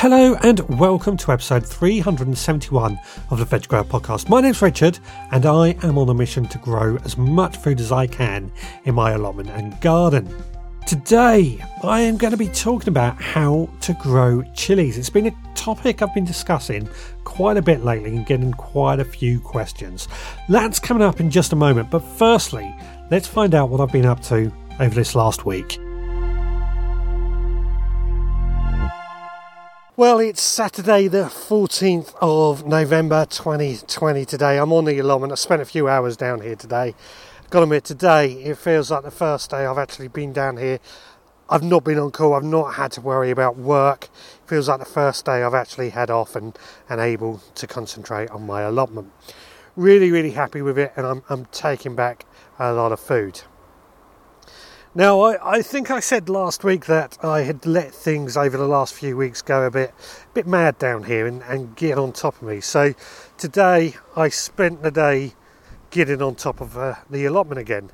Hello and welcome to episode 371 of the Veg Grower Podcast. My name's Richard and I am on a mission to grow as much food as I can in my allotment and garden. Today I am going to be talking about how to grow chilies. It's been a topic I've been discussing quite a bit lately and getting quite a few questions. That's coming up in just a moment, but firstly, let's find out what I've been up to over this last week. Well, it's Saturday, the 14th of November 2020 today. I'm on the allotment. I spent a few hours down here today. Got to admit, today it feels like the first day I've actually been down here. I've not been on call, I've not had to worry about work. It feels like the first day I've actually had off and, and able to concentrate on my allotment. Really, really happy with it, and I'm, I'm taking back a lot of food. Now, I, I, think I said last week that I had let things over the last few weeks go a bit, a bit mad down here and, and get on top of me. So today I spent the day getting on top of uh, the allotment again.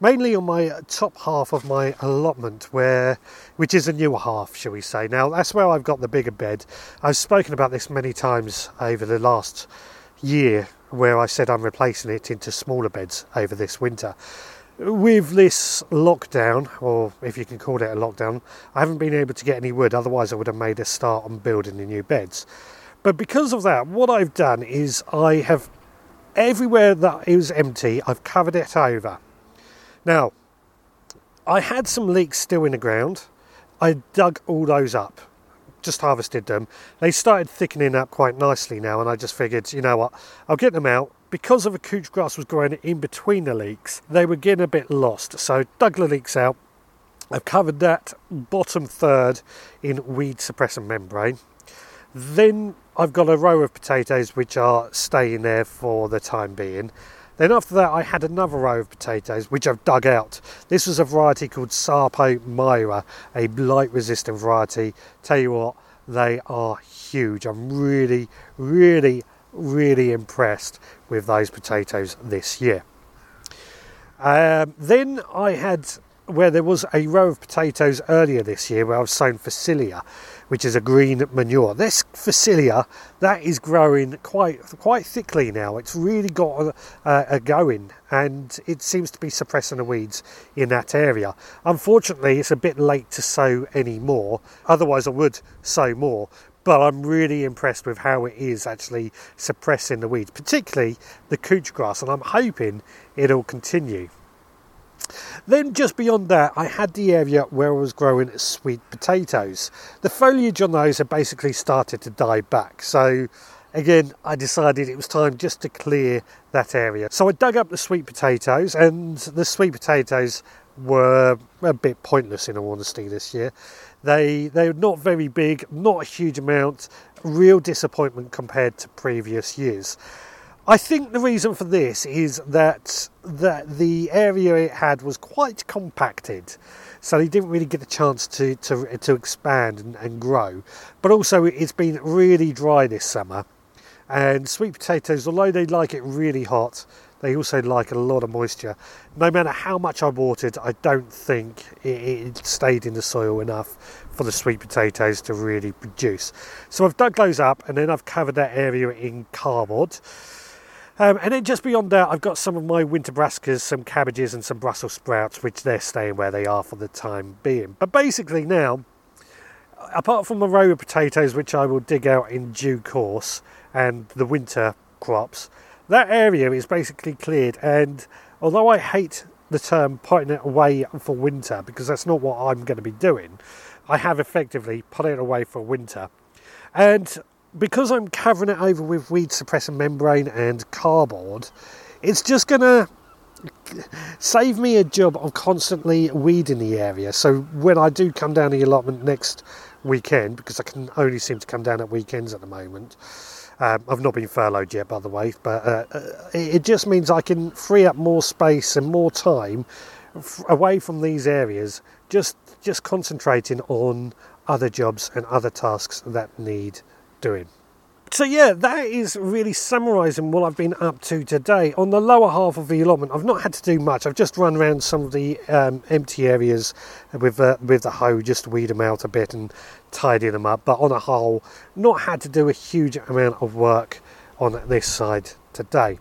Mainly on my top half of my allotment, where which is a newer half, shall we say. Now that's where I've got the bigger bed. I've spoken about this many times over the last year, where I said I'm replacing it into smaller beds over this winter with this lockdown, or if you can call it a lockdown, I haven't been able to get any wood, otherwise, I would have made a start on building the new beds. But because of that, what I've done is I have everywhere that is empty, I've covered it over. Now, I had some leeks still in the ground, I dug all those up just harvested them. They started thickening up quite nicely now, and I just figured, you know what, I'll get them out, because of the couch grass was growing in between the leeks, they were getting a bit lost. So dug the leeks out. I've covered that bottom third in weed suppressant membrane. Then I've got a row of potatoes which are staying there for the time being. Then after that, I had another row of potatoes which I've dug out. This was a variety called Sarpo Mira, a blight resistant variety. Tell you what, they are huge. I'm really, really really impressed with those potatoes this year. Um, then I had where there was a row of potatoes earlier this year where I've sown Phacelia, which is a green manure. This Phacelia that is growing quite quite thickly now. It's really got a, a, going, and it seems to be suppressing the weeds in that area. Unfortunately, it's a bit late to sow any more. Otherwise, I would sow more but I'm really impressed with how it is actually suppressing the weeds, particularly the couch grass, and I'm hoping it'll continue. Then, just beyond that, I had the area where I was growing sweet potatoes. The foliage on those had basically started to die back, so again, I decided it was time just to clear that area. So I dug up the sweet potatoes, and the sweet potatoes were a bit pointless in all honesty this year. They they're not very big, not a huge amount. Real disappointment compared to previous years. I think the reason for this is that that the area it had was quite compacted, so they didn't really get the chance to to, to expand and, and grow. But also, it's been really dry this summer, and sweet potatoes, although they like it really hot, they also like a lot of moisture. No matter how much I watered, I don't think it, it, stayed in the soil enough for the sweet potatoes to really produce. So I've dug those up and then I've covered that area in cardboard. Um, and then just beyond that, I've got some of my winter brassicas, some cabbages, and some Brussels sprouts, which they're staying where they are for the time being. But basically, now, apart from the row of potatoes, which I will dig out in due course, and the winter crops, that area is basically cleared. And although I hate the term putting it away for winter because that's not what I'm going to be doing, I have effectively put it away for winter. And because I'm covering it over with weed suppressor membrane and cardboard, it's just going to save me a job of constantly weeding the area. So when I do come down the allotment next weekend, because I can only seem to come down at weekends at the moment, um, I've not been furloughed yet, by the way, but uh, uh it just means I can free up more space and more time f- away from these areas, just just concentrating on other jobs and other tasks that need doing. So yeah, that is really summarising what I've been up to today. On the lower half of the allotment, I've not had to do much. I've just run around some of the um, empty areas with uh, with the hoe, just weed them out a bit and tidy them up. But on a whole, not had to do a huge amount of work on this side today.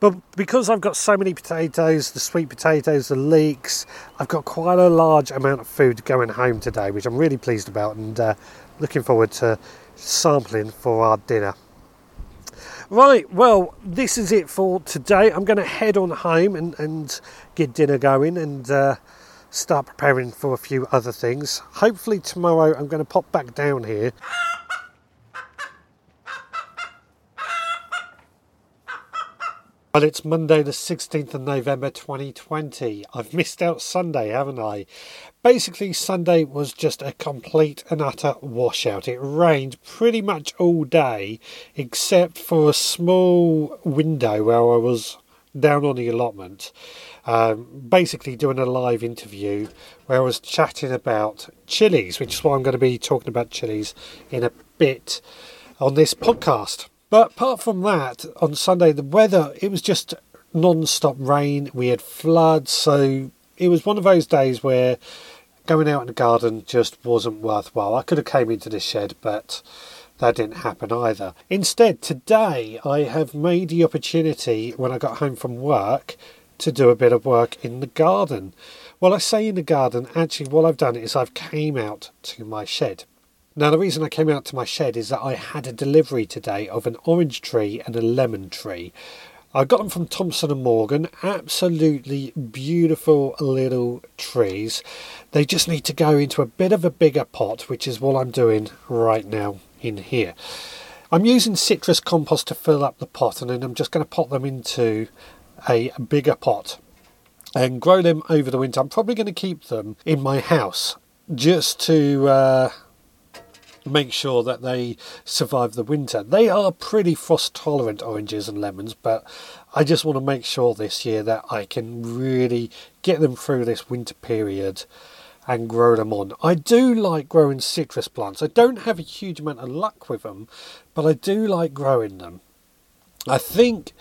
But because I've got so many potatoes, the sweet potatoes, the leeks, I've got quite a large amount of food going home today, which I'm really pleased about and uh, looking forward to sampling for our dinner. Right, well, this is it for today. I'm going to head on home and, and get dinner going and uh, start preparing for a few other things. Hopefully, tomorrow I'm going to pop back down here. But it's Monday, the 16th of November 2020. I've missed out Sunday, haven't I? Basically, Sunday was just a complete and utter washout. It rained pretty much all day, except for a small window where I was down on the allotment, um, basically doing a live interview where I was chatting about chilies, which is why I'm going to be talking about chilies in a bit on this podcast. But apart from that, on Sunday, the weather, it was just non stop rain. We had floods. So it was one of those days where going out in the garden just wasn't worthwhile. I could have came into this shed, but that didn't happen either. Instead, today I have made the opportunity when I got home from work to do a bit of work in the garden. Well, I say in the garden, actually, what I've done is I've came out to my shed. Now, the reason I came out to my shed is that I had a delivery today of an orange tree and a lemon tree. I got them from Thompson and Morgan. Absolutely beautiful little trees. They just need to go into a bit of a bigger pot, which is what I'm doing right now in here. I'm using citrus compost to fill up the pot, and then I'm just going to pot them into a bigger pot and grow them over the winter. I'm probably going to keep them in my house just to. Uh, make sure that they survive the winter. They are pretty frost tolerant oranges and lemons, but I just want to make sure this year that I can really get them through this winter period and grow them on. I do like growing citrus plants. I don't have a huge amount of luck with them, but I do like growing them. I think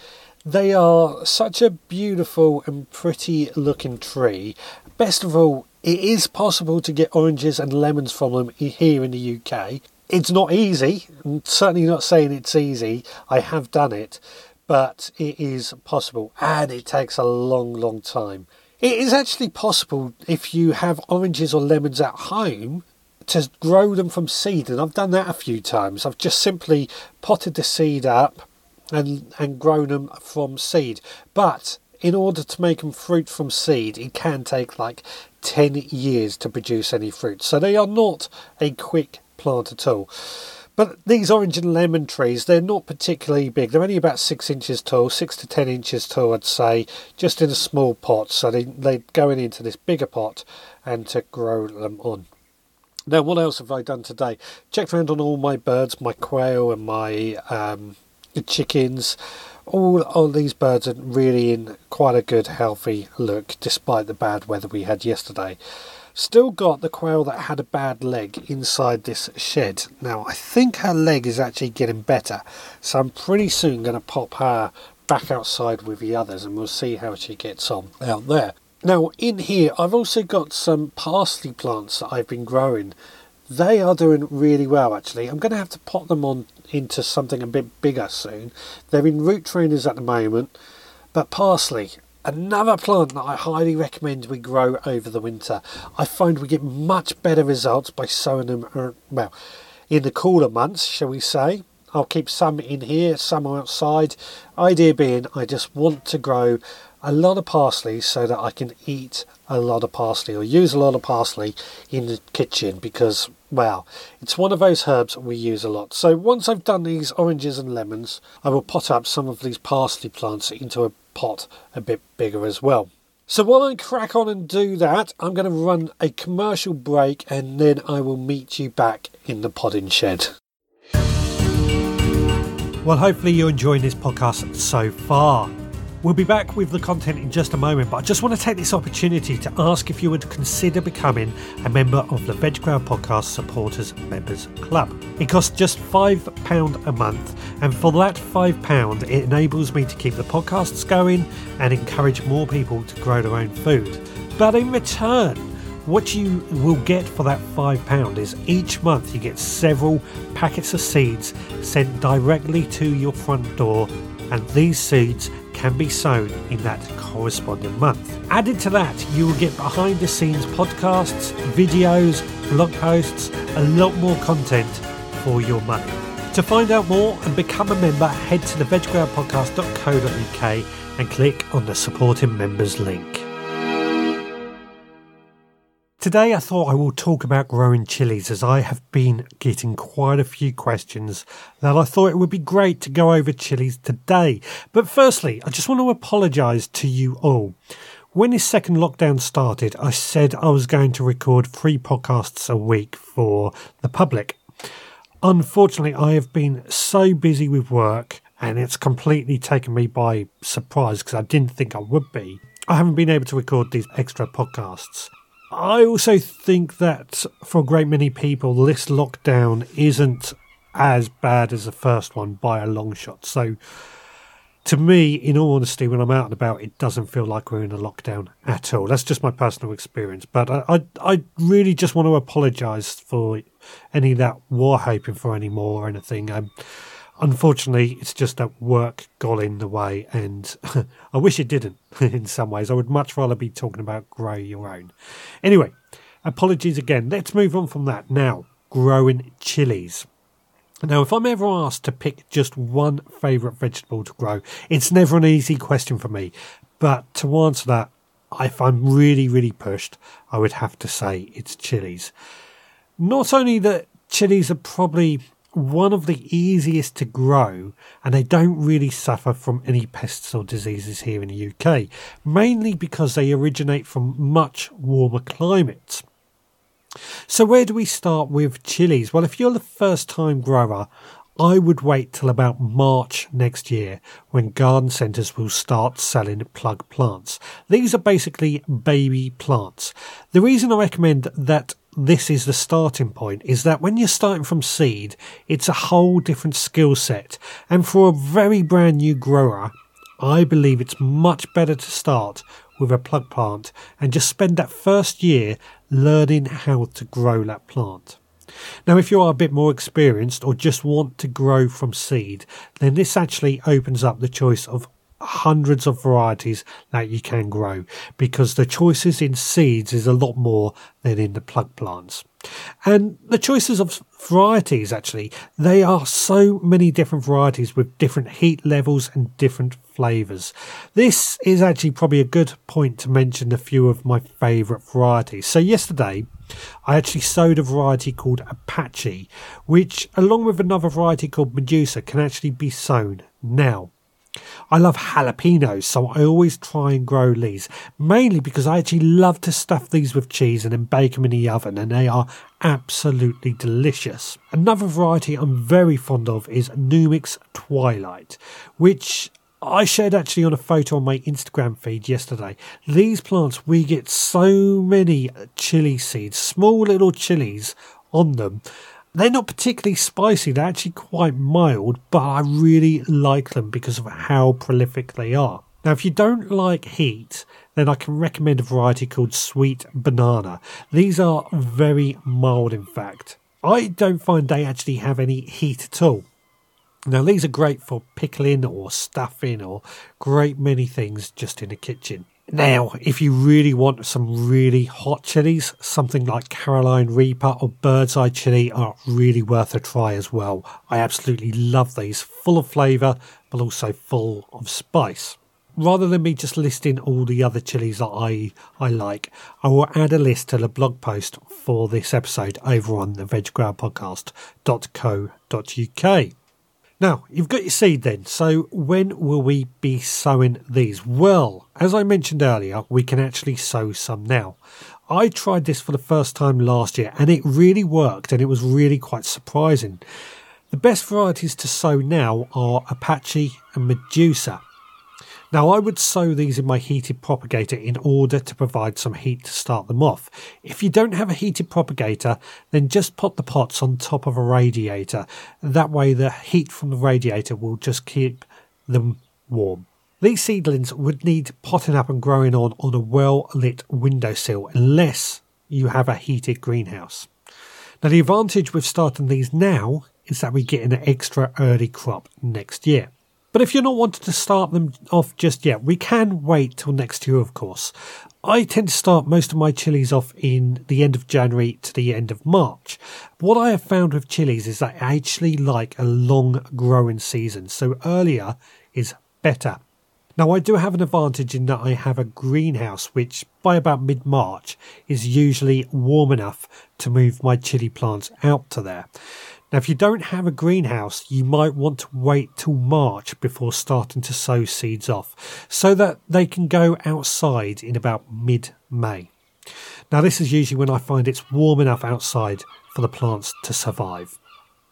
they are such a beautiful and pretty looking tree. Best of all, it is possible to get oranges and lemons from them here in the UK. It's not easy, I'm certainly not saying it's easy. I have done it, but it is possible and it takes a long, long time. It is actually possible if you have oranges or lemons at home to grow them from seed, and I've done that a few times. I've just simply potted the seed up and and grown them from seed. But in order to make them fruit from seed, it can take like 10 years to produce any fruit. So they are not a quick plant at all. But these orange and lemon trees, they're not particularly big. They're only about six inches tall, six to ten inches tall, I'd say, just in a small pot. So they, they're going into this bigger pot and to grow them on. Now, what else have I done today? Checked around on all my birds, my quail and my um, chickens all of these birds are really in quite a good healthy look despite the bad weather we had yesterday. Still got the quail that had a bad leg inside this shed. Now I think her leg is actually getting better, so I'm pretty soon going to pop her back outside with the others and we'll see how she gets on out there. Now in here I've also got some parsley plants that I've been growing they are doing really well, actually. I'm going to have to pot them on into something a bit bigger soon. They're in root trainers at the moment, but parsley, another plant that I highly recommend we grow over the winter. I find we get much better results by sowing them, uh, well, in the cooler months, shall we say. I'll keep some in here, some outside. Idea being, I just want to grow a lot of parsley so that I can eat a lot of parsley or use a lot of parsley in the kitchen because, well, it's one of those herbs we use a lot. So once I've done these oranges and lemons, I will pot up some of these parsley plants into a pot a bit bigger as well. So while I crack on and do that, I'm going to run a commercial break and then I will meet you back in the podding shed. Well, hopefully you're enjoying this podcast so far. We'll be back with the content in just a moment, but I just want to take this opportunity to ask if you would consider becoming a member of the Veg Grower Podcast Supporters Members Club. It costs just £5 a month, and for that £5, it enables me to keep the podcasts going and encourage more people to grow their own food. But in return, what you will get for that £5 is each month you get several packets of seeds sent directly to your front door, and these seeds can be sown in that corresponding month. Added to that, you will get behind the scenes podcasts, videos, blog posts, a lot more content for your money. To find out more and become a member, head to the veggrowerpodcast.co.uk and click on the supporting members link. Today, I thought I will talk about growing chilies as I have been getting quite a few questions that I thought it would be great to go over chilies today. But firstly, I just want to apologise to you all. When this second lockdown started, I said I was going to record three podcasts a week for the public. Unfortunately, I have been so busy with work and it's completely taken me by surprise because I didn't think I would be. I haven't been able to record these extra podcasts. I also think that for a great many people, this lockdown isn't as bad as the first one by a long shot. So, to me, in all honesty, when I'm out and about, it doesn't feel like we're in a lockdown at all. That's just my personal experience. But I, I, I really just want to apologise for any that were hoping for any more or anything. Um, Unfortunately, it's just that work got in the way, and I wish it didn't in some ways. I would much rather be talking about grow your own. Anyway, apologies again. Let's move on from that now. Growing chilies. Now, if I'm ever asked to pick just one favourite vegetable to grow, it's never an easy question for me. But to answer that, if I'm really, really pushed, I would have to say it's chilies. Not only that chilies are probably one of the easiest to grow, and they don't really suffer from any pests or diseases here in the UK, mainly because they originate from much warmer climates. So, where do we start with chilies? Well, if you're the first time grower, I would wait till about March next year when garden centres will start selling plug plants. These are basically baby plants. The reason I recommend that this is the starting point is that when you're starting from seed, it's a whole different skill set. And for a very brand new grower, I believe it's much better to start with a plug plant and just spend that first year learning how to grow that plant. Now, if you are a bit more experienced or just want to grow from seed, then this actually opens up the choice of hundreds of varieties that you can grow because the choices in seeds is a lot more than in the plug plants. And the choices of varieties actually, they are so many different varieties with different heat levels and different flavours. This is actually probably a good point to mention a few of my favourite varieties. So yesterday I actually sowed a variety called Apache, which along with another variety called Medusa can actually be sown now. I love jalapenos, so I always try and grow these, mainly because I actually love to stuff these with cheese and then bake them in the oven, and they are absolutely delicious. Another variety I'm very fond of is Numex Twilight, which I shared actually on a photo on my Instagram feed yesterday. These plants, we get so many chili seeds, small little chilies on them they're not particularly spicy, they're actually quite mild, but I really like them because of how prolific they are. Now, if you don't like heat, then I can recommend a variety called Sweet Banana. These are very mild, in fact. I don't find they actually have any heat at all. Now, these are great for pickling or stuffing or great many things just in the kitchen. Now, if you really want some really hot chilies, something like Caroline Reaper or Bird's Eye chili are really worth a try as well. I absolutely love these, full of flavour but also full of spice. Rather than me just listing all the other chilies that I, I like, I will add a list to the blog post for this episode over on the veggrowerpodcast.co.uk. Now, you've got your seed then, so when will we be sowing these? Well, as I mentioned earlier, we can actually sow some now. I tried this for the first time last year and it really worked and it was really quite surprising. The best varieties to sow now are Apache and Medusa. Now, I would sow these in my heated propagator in order to provide some heat to start them off. If you don't have a heated propagator, then just put the pots on top of a radiator. That way, the heat from the radiator will just keep them warm. These seedlings would need potting up and growing on on a well lit windowsill unless you have a heated greenhouse. Now, the advantage with starting these now is that we get an extra early crop next year. But if you're not wanting to start them off just yet, we can wait till next year, of course. I tend to start most of my chilies off in the end of January to the end of March. What I have found with chilies is that I actually like a long growing season, so earlier is better. Now, I do have an advantage in that I have a greenhouse, which by about mid March is usually warm enough to move my chili plants out to there. Now, if you don't have a greenhouse, you might want to wait till March before starting to sow seeds off so that they can go outside in about mid May. Now, this is usually when I find it's warm enough outside for the plants to survive.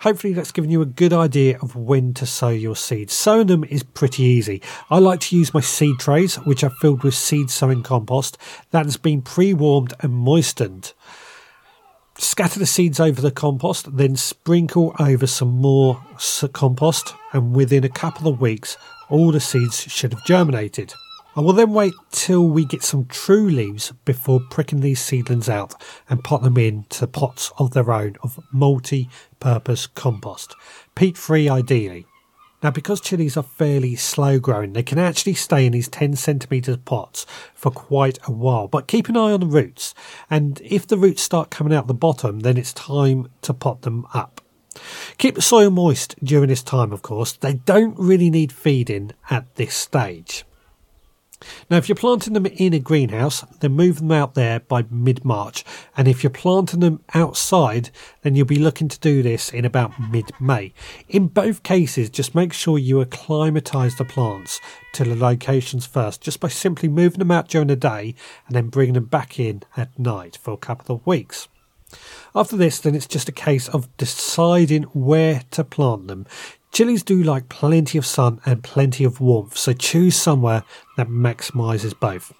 Hopefully, that's given you a good idea of when to sow your seeds. Sowing them is pretty easy. I like to use my seed trays, which are filled with seed sowing compost that has been pre warmed and moistened. Scatter the seeds over the compost, then sprinkle over some more compost, and within a couple of weeks, all the seeds should have germinated. I will then wait till we get some true leaves before pricking these seedlings out and pot them into pots of their own of multi purpose compost, peat free ideally. Now, because chilies are fairly slow growing, they can actually stay in these 10 centimetre pots for quite a while. But keep an eye on the roots, and if the roots start coming out the bottom, then it's time to pot them up. Keep the soil moist during this time, of course. They don't really need feeding at this stage. Now, if you're planting them in a greenhouse, then move them out there by mid March. And if you're planting them outside, then you'll be looking to do this in about mid May. In both cases, just make sure you acclimatise the plants to the locations first, just by simply moving them out during the day and then bringing them back in at night for a couple of weeks. After this, then it's just a case of deciding where to plant them. Chilies do like plenty of sun and plenty of warmth, so choose somewhere that maximises both.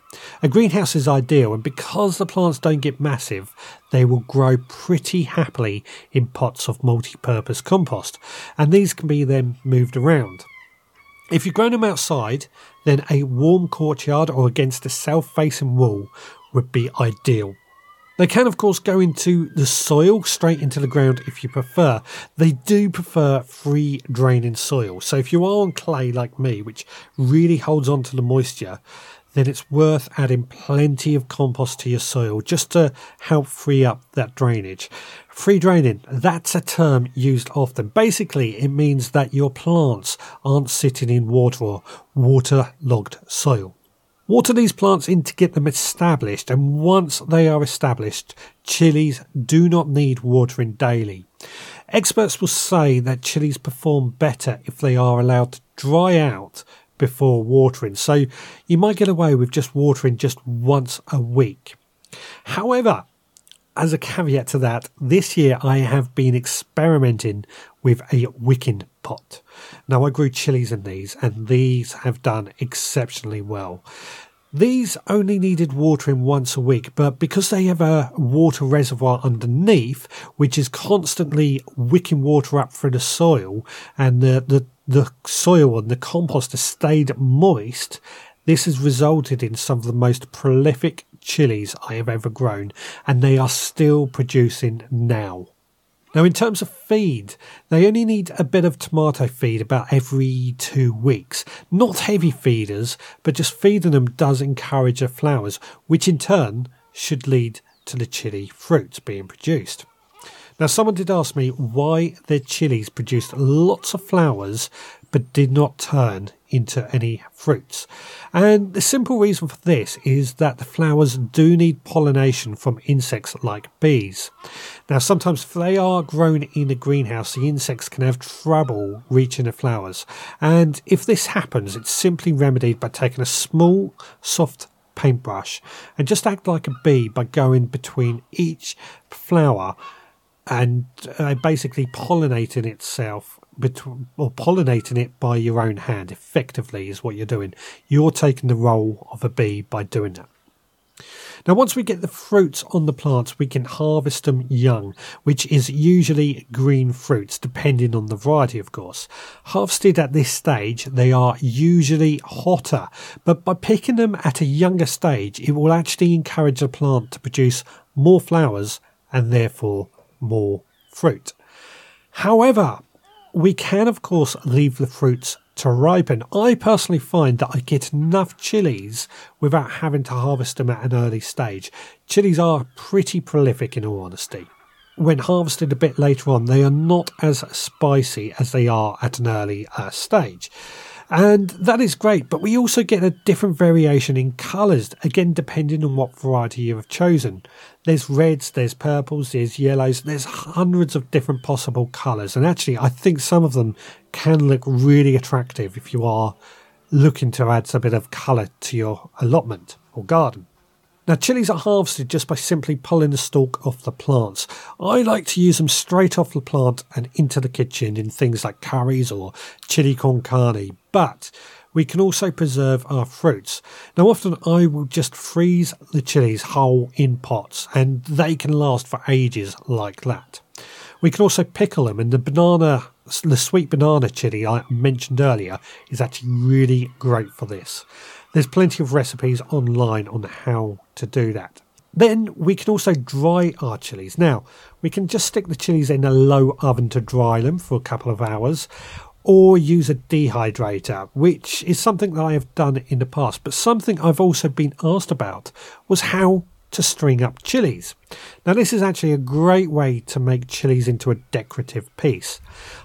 A greenhouse is ideal, and because the plants don't get massive, they will grow pretty happily in pots of multi purpose compost, and these can be then moved around. If you've grown them outside, then a warm courtyard or against a south facing wall would be ideal. They can, of course, go into the soil straight into the ground if you prefer. They do prefer free draining soil. So if you are on clay like me, which really holds on to the moisture, then it's worth adding plenty of compost to your soil just to help free up that drainage. Free draining, that's a term used often. Basically, it means that your plants aren't sitting in water or waterlogged soil. Water these plants in to get them established, and once they are established, chilies do not need watering daily. Experts will say that chilies perform better if they are allowed to dry out before watering, so you might get away with just watering just once a week. However, as a caveat to that, this year I have been experimenting with a wicking pot. Now I grew chilies in these and these have done exceptionally well. These only needed watering once a week, but because they have a water reservoir underneath, which is constantly wicking water up through the soil, and the, the, the soil and the compost has stayed moist, this has resulted in some of the most prolific chilies I have ever grown, and they are still producing now. Now, in terms of feed, they only need a bit of tomato feed about every two weeks. Not heavy feeders, but just feeding them does encourage the flowers, which in turn should lead to the chili fruits being produced. Now, someone did ask me why their chilies produced lots of flowers but did not turn into any fruits. And the simple reason for this is that the flowers do need pollination from insects like bees. Now, sometimes if they are grown in a greenhouse, the insects can have trouble reaching the flowers. And if this happens, it's simply remedied by taking a small, soft paintbrush and just act like a bee by going between each flower and uh, basically pollinating itself or pollinating it by your own hand effectively is what you're doing. You're taking the role of a bee by doing that. Now, once we get the fruits on the plants, we can harvest them young, which is usually green fruits, depending on the variety, of course. Harvested at this stage, they are usually hotter, but by picking them at a younger stage, it will actually encourage the plant to produce more flowers and therefore more fruit. However, we can, of course, leave the fruits to ripen. I personally find that I get enough chilies without having to harvest them at an early stage. Chilies are pretty prolific in all honesty. When harvested a bit later on, they are not as spicy as they are at an early uh, stage. And that is great, but we also get a different variation in colours, again, depending on what variety you have chosen. There's reds, there's purples, there's yellows, there's hundreds of different possible colours. And actually, I think some of them can look really attractive if you are looking to add a bit of colour to your allotment or garden. Now, chilies are harvested just by simply pulling the stalk off the plants. I like to use them straight off the plant and into the kitchen in things like curries or chili con carne, but we can also preserve our fruits. Now, often I will just freeze the chilies whole in pots, and they can last for ages like that. We can also pickle them, and the banana, the sweet banana chili I mentioned earlier, is actually really great for this. There's plenty of recipes online on how to do that. Then we can also dry our chilies. Now, we can just stick the chilies in a low oven to dry them for a couple of hours, or use a dehydrator, which is something that I have done in the past. But something I've also been asked about was how to string up chilies. Now, this is actually a great way to make chilies into a decorative piece.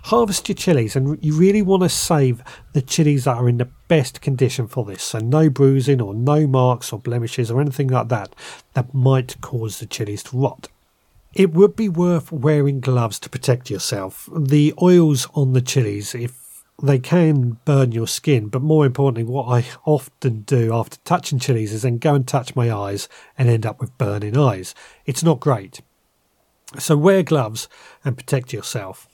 Harvest your chilies, and you really want to save the chilies that are in the best condition for this. So, no bruising or no marks or blemishes or anything like that that might cause the chilies to rot. It would be worth wearing gloves to protect yourself. The oils on the chilies, if they can burn your skin, but more importantly, what I often do after touching chilies is then go and touch my eyes and end up with burning eyes. It's not great. So wear gloves and protect yourself.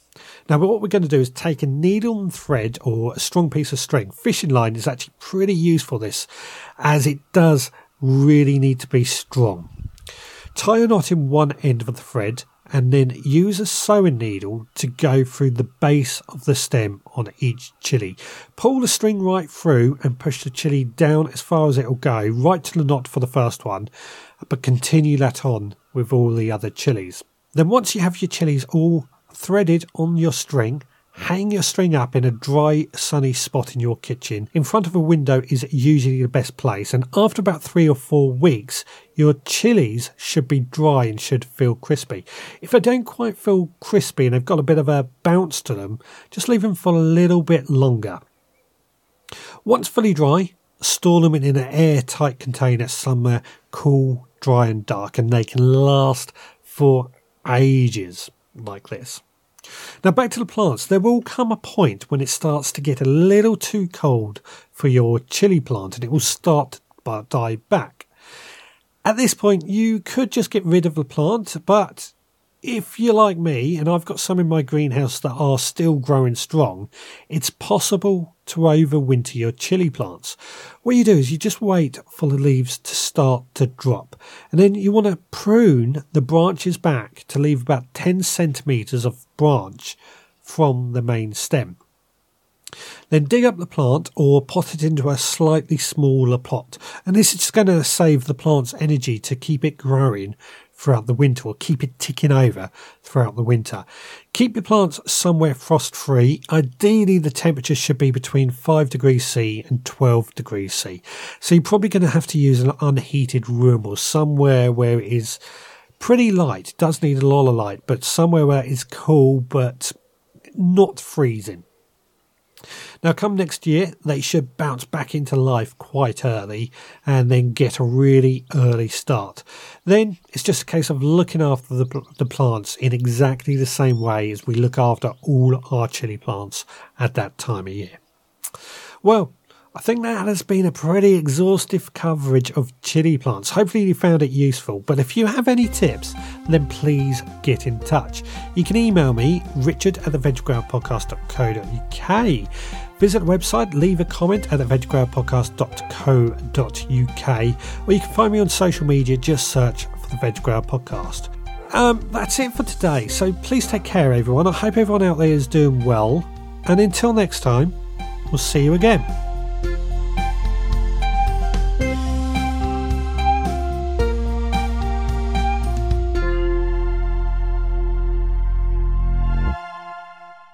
Now, what we're going to do is take a needle and thread or a strong piece of string. Fishing line is actually pretty useful, for this, as it does really need to be strong. Tie a knot in one end of the thread and then use a sewing needle to go through the base of the stem on each chili. Pull the string right through and push the chili down as far as it will go, right to the knot for the first one, but continue that on with all the other chilies. Then once you have your chilies all threaded on your string, Hang your string up in a dry, sunny spot in your kitchen. In front of a window is usually the best place, and after about three or four weeks, your chilies should be dry and should feel crispy. If they don't quite feel crispy and they've got a bit of a bounce to them, just leave them for a little bit longer. Once fully dry, store them in an airtight container somewhere cool, dry, and dark, and they can last for ages like this. Now, back to the plants. There will come a point when it starts to get a little too cold for your chili plant and it will start to die back. At this point, you could just get rid of the plant, but if you're like me, and I've got some in my greenhouse that are still growing strong, it's possible to overwinter your chili plants. What you do is you just wait for the leaves to start to drop, and then you want to prune the branches back to leave about 10 centimeters of branch from the main stem. Then dig up the plant or pot it into a slightly smaller pot, and this is going to save the plant's energy to keep it growing throughout the winter or keep it ticking over throughout the winter. Keep your plants somewhere frost free. Ideally, the temperature should be between 5 degrees C and 12 degrees C. So you're probably going to have to use an unheated room or somewhere where it is pretty light. It does need a lot of light, but somewhere where it's cool but not freezing. Now, come next year, they should bounce back into life quite early and then get a really early start. Then it's just a case of looking after the, the plants in exactly the same way as we look after all our chili plants at that time of year. Well, I think that has been a pretty exhaustive coverage of chili plants. Hopefully, you found it useful. But if you have any tips, then please get in touch. You can email me, richard at the veggrowerpodcast.co.uk. Visit the website, leave a comment at the veggrowerpodcast.co.uk, or you can find me on social media, just search for the Veg Grower Podcast. Um, that's it for today. So please take care, everyone. I hope everyone out there is doing well. And until next time, we'll see you again.